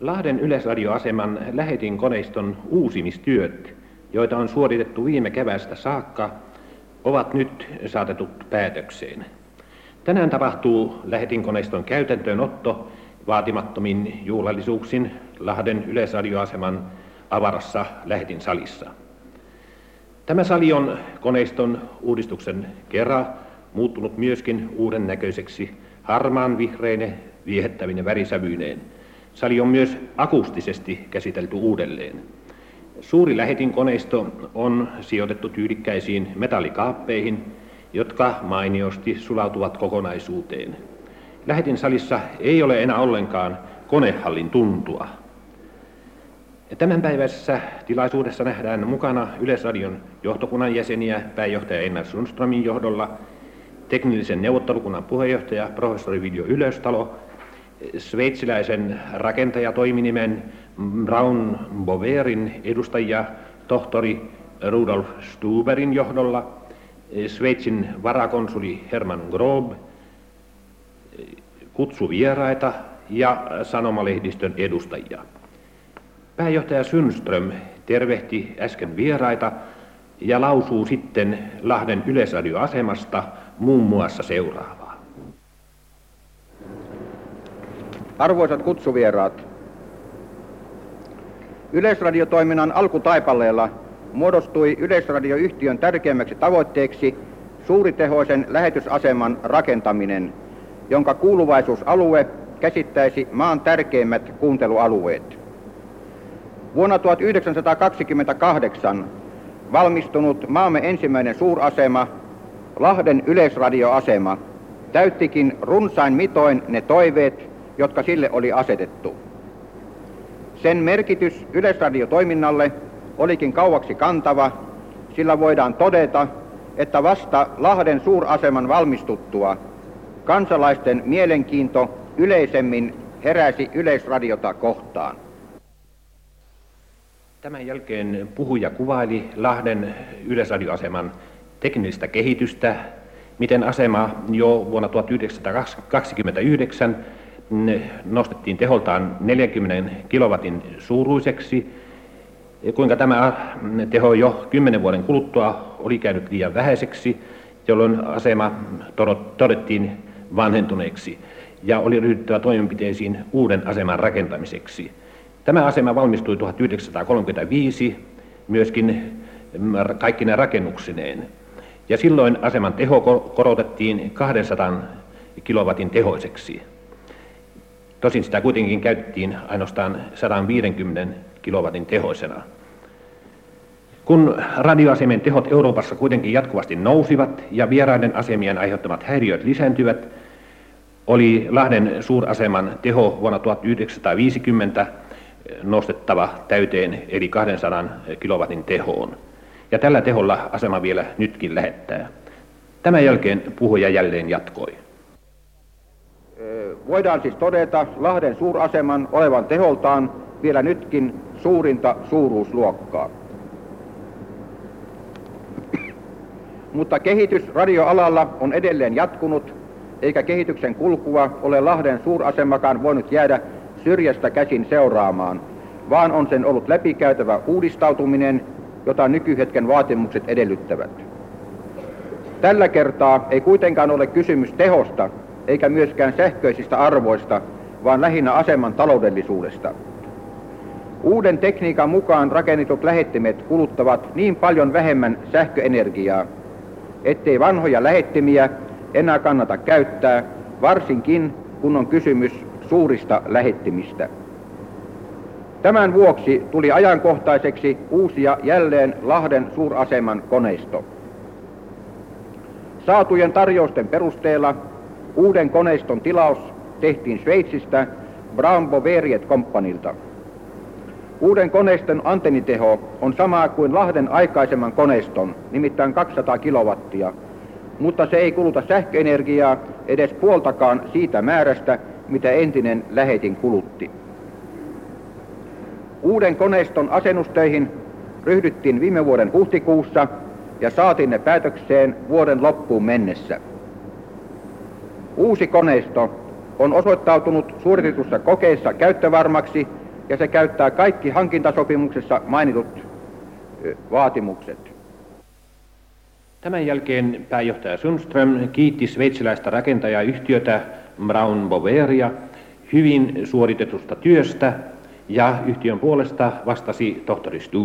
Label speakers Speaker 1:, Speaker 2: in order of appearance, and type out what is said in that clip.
Speaker 1: Lahden yleisradioaseman lähetin koneiston uusimistyöt, joita on suoritettu viime kevästä saakka, ovat nyt saatetut päätökseen. Tänään tapahtuu lähetinkoneiston käytäntöönotto vaatimattomin juhlallisuuksin Lahden yleisradioaseman avarassa lähetin salissa. Tämä sali on koneiston uudistuksen kerran muuttunut myöskin uuden näköiseksi harmaan vihreine viehättävine värisävyineen. Sali on myös akustisesti käsitelty uudelleen. Suuri lähetinkoneisto on sijoitettu tyylikkäisiin metallikaappeihin, jotka mainiosti sulautuvat kokonaisuuteen. Lähetin salissa ei ole enää ollenkaan konehallin tuntua. Tämänpäiväisessä tilaisuudessa nähdään mukana Yleisradion johtokunnan jäseniä pääjohtaja Einar Sundströmin johdolla, teknillisen neuvottelukunnan puheenjohtaja professori Viljo Ylöstalo, sveitsiläisen rakentajatoiminimen Braun Boverin edustajia tohtori Rudolf Stuberin johdolla, Sveitsin varakonsuli Herman Grob, kutsuvieraita ja sanomalehdistön edustajia. Pääjohtaja Sundström tervehti äsken vieraita ja lausuu sitten Lahden yleisradioasemasta muun muassa seuraavaa.
Speaker 2: Arvoisat kutsuvieraat, Yleisradiotoiminnan alkutaipaleella muodostui Yleisradioyhtiön tärkeimmäksi tavoitteeksi suuritehoisen lähetysaseman rakentaminen, jonka kuuluvaisuusalue käsittäisi maan tärkeimmät kuuntelualueet. Vuonna 1928 valmistunut maamme ensimmäinen suurasema, Lahden yleisradioasema, täyttikin runsain mitoin ne toiveet, jotka sille oli asetettu. Sen merkitys yleisradiotoiminnalle olikin kauaksi kantava, sillä voidaan todeta, että vasta Lahden suuraseman valmistuttua kansalaisten mielenkiinto yleisemmin heräsi yleisradiota kohtaan.
Speaker 1: Tämän jälkeen puhuja kuvaili Lahden yleisradioaseman teknistä kehitystä, miten asema jo vuonna 1929 nostettiin teholtaan 40 kilowatin suuruiseksi, kuinka tämä teho jo 10 vuoden kuluttua oli käynyt liian vähäiseksi, jolloin asema todettiin vanhentuneeksi ja oli ryhdyttävä toimenpiteisiin uuden aseman rakentamiseksi. Tämä asema valmistui 1935 myöskin kaikki ne rakennuksineen. Ja silloin aseman teho korotettiin 200 kilowatin tehoiseksi. Tosin sitä kuitenkin käytettiin ainoastaan 150 kilowatin tehoisena. Kun radioasemien tehot Euroopassa kuitenkin jatkuvasti nousivat ja vieraiden asemien aiheuttamat häiriöt lisääntyvät, oli Lahden suuraseman teho vuonna 1950 nostettava täyteen eli 200 kilowatin tehoon. Ja tällä teholla asema vielä nytkin lähettää. Tämän jälkeen puhuja jälleen jatkoi.
Speaker 2: Voidaan siis todeta Lahden suuraseman olevan teholtaan vielä nytkin suurinta suuruusluokkaa. Mutta kehitys radioalalla on edelleen jatkunut, eikä kehityksen kulkua ole Lahden suurasemakaan voinut jäädä syrjästä käsin seuraamaan, vaan on sen ollut läpikäytävä uudistautuminen, jota nykyhetken vaatimukset edellyttävät. Tällä kertaa ei kuitenkaan ole kysymys tehosta eikä myöskään sähköisistä arvoista, vaan lähinnä aseman taloudellisuudesta. Uuden tekniikan mukaan rakennetut lähettimet kuluttavat niin paljon vähemmän sähköenergiaa, ettei vanhoja lähettimiä enää kannata käyttää, varsinkin kun on kysymys suurista lähettimistä. Tämän vuoksi tuli ajankohtaiseksi uusia jälleen Lahden suuraseman koneisto. Saatujen tarjousten perusteella uuden koneiston tilaus tehtiin Sveitsistä Brambo Veriet Companyilta. Uuden koneiston antenniteho on sama kuin Lahden aikaisemman koneiston, nimittäin 200 kilowattia, mutta se ei kuluta sähköenergiaa edes puoltakaan siitä määrästä, mitä entinen lähetin kulutti. Uuden koneiston asennustöihin ryhdyttiin viime vuoden huhtikuussa ja saatiin ne päätökseen vuoden loppuun mennessä. Uusi koneisto on osoittautunut suoritetussa kokeissa käyttövarmaksi ja se käyttää kaikki hankintasopimuksessa mainitut vaatimukset.
Speaker 1: Tämän jälkeen pääjohtaja Sundström kiitti sveitsiläistä rakentajayhtiötä Brown Boveria hyvin suoritetusta työstä ja yhtiön puolesta vastasi tohtori Stu.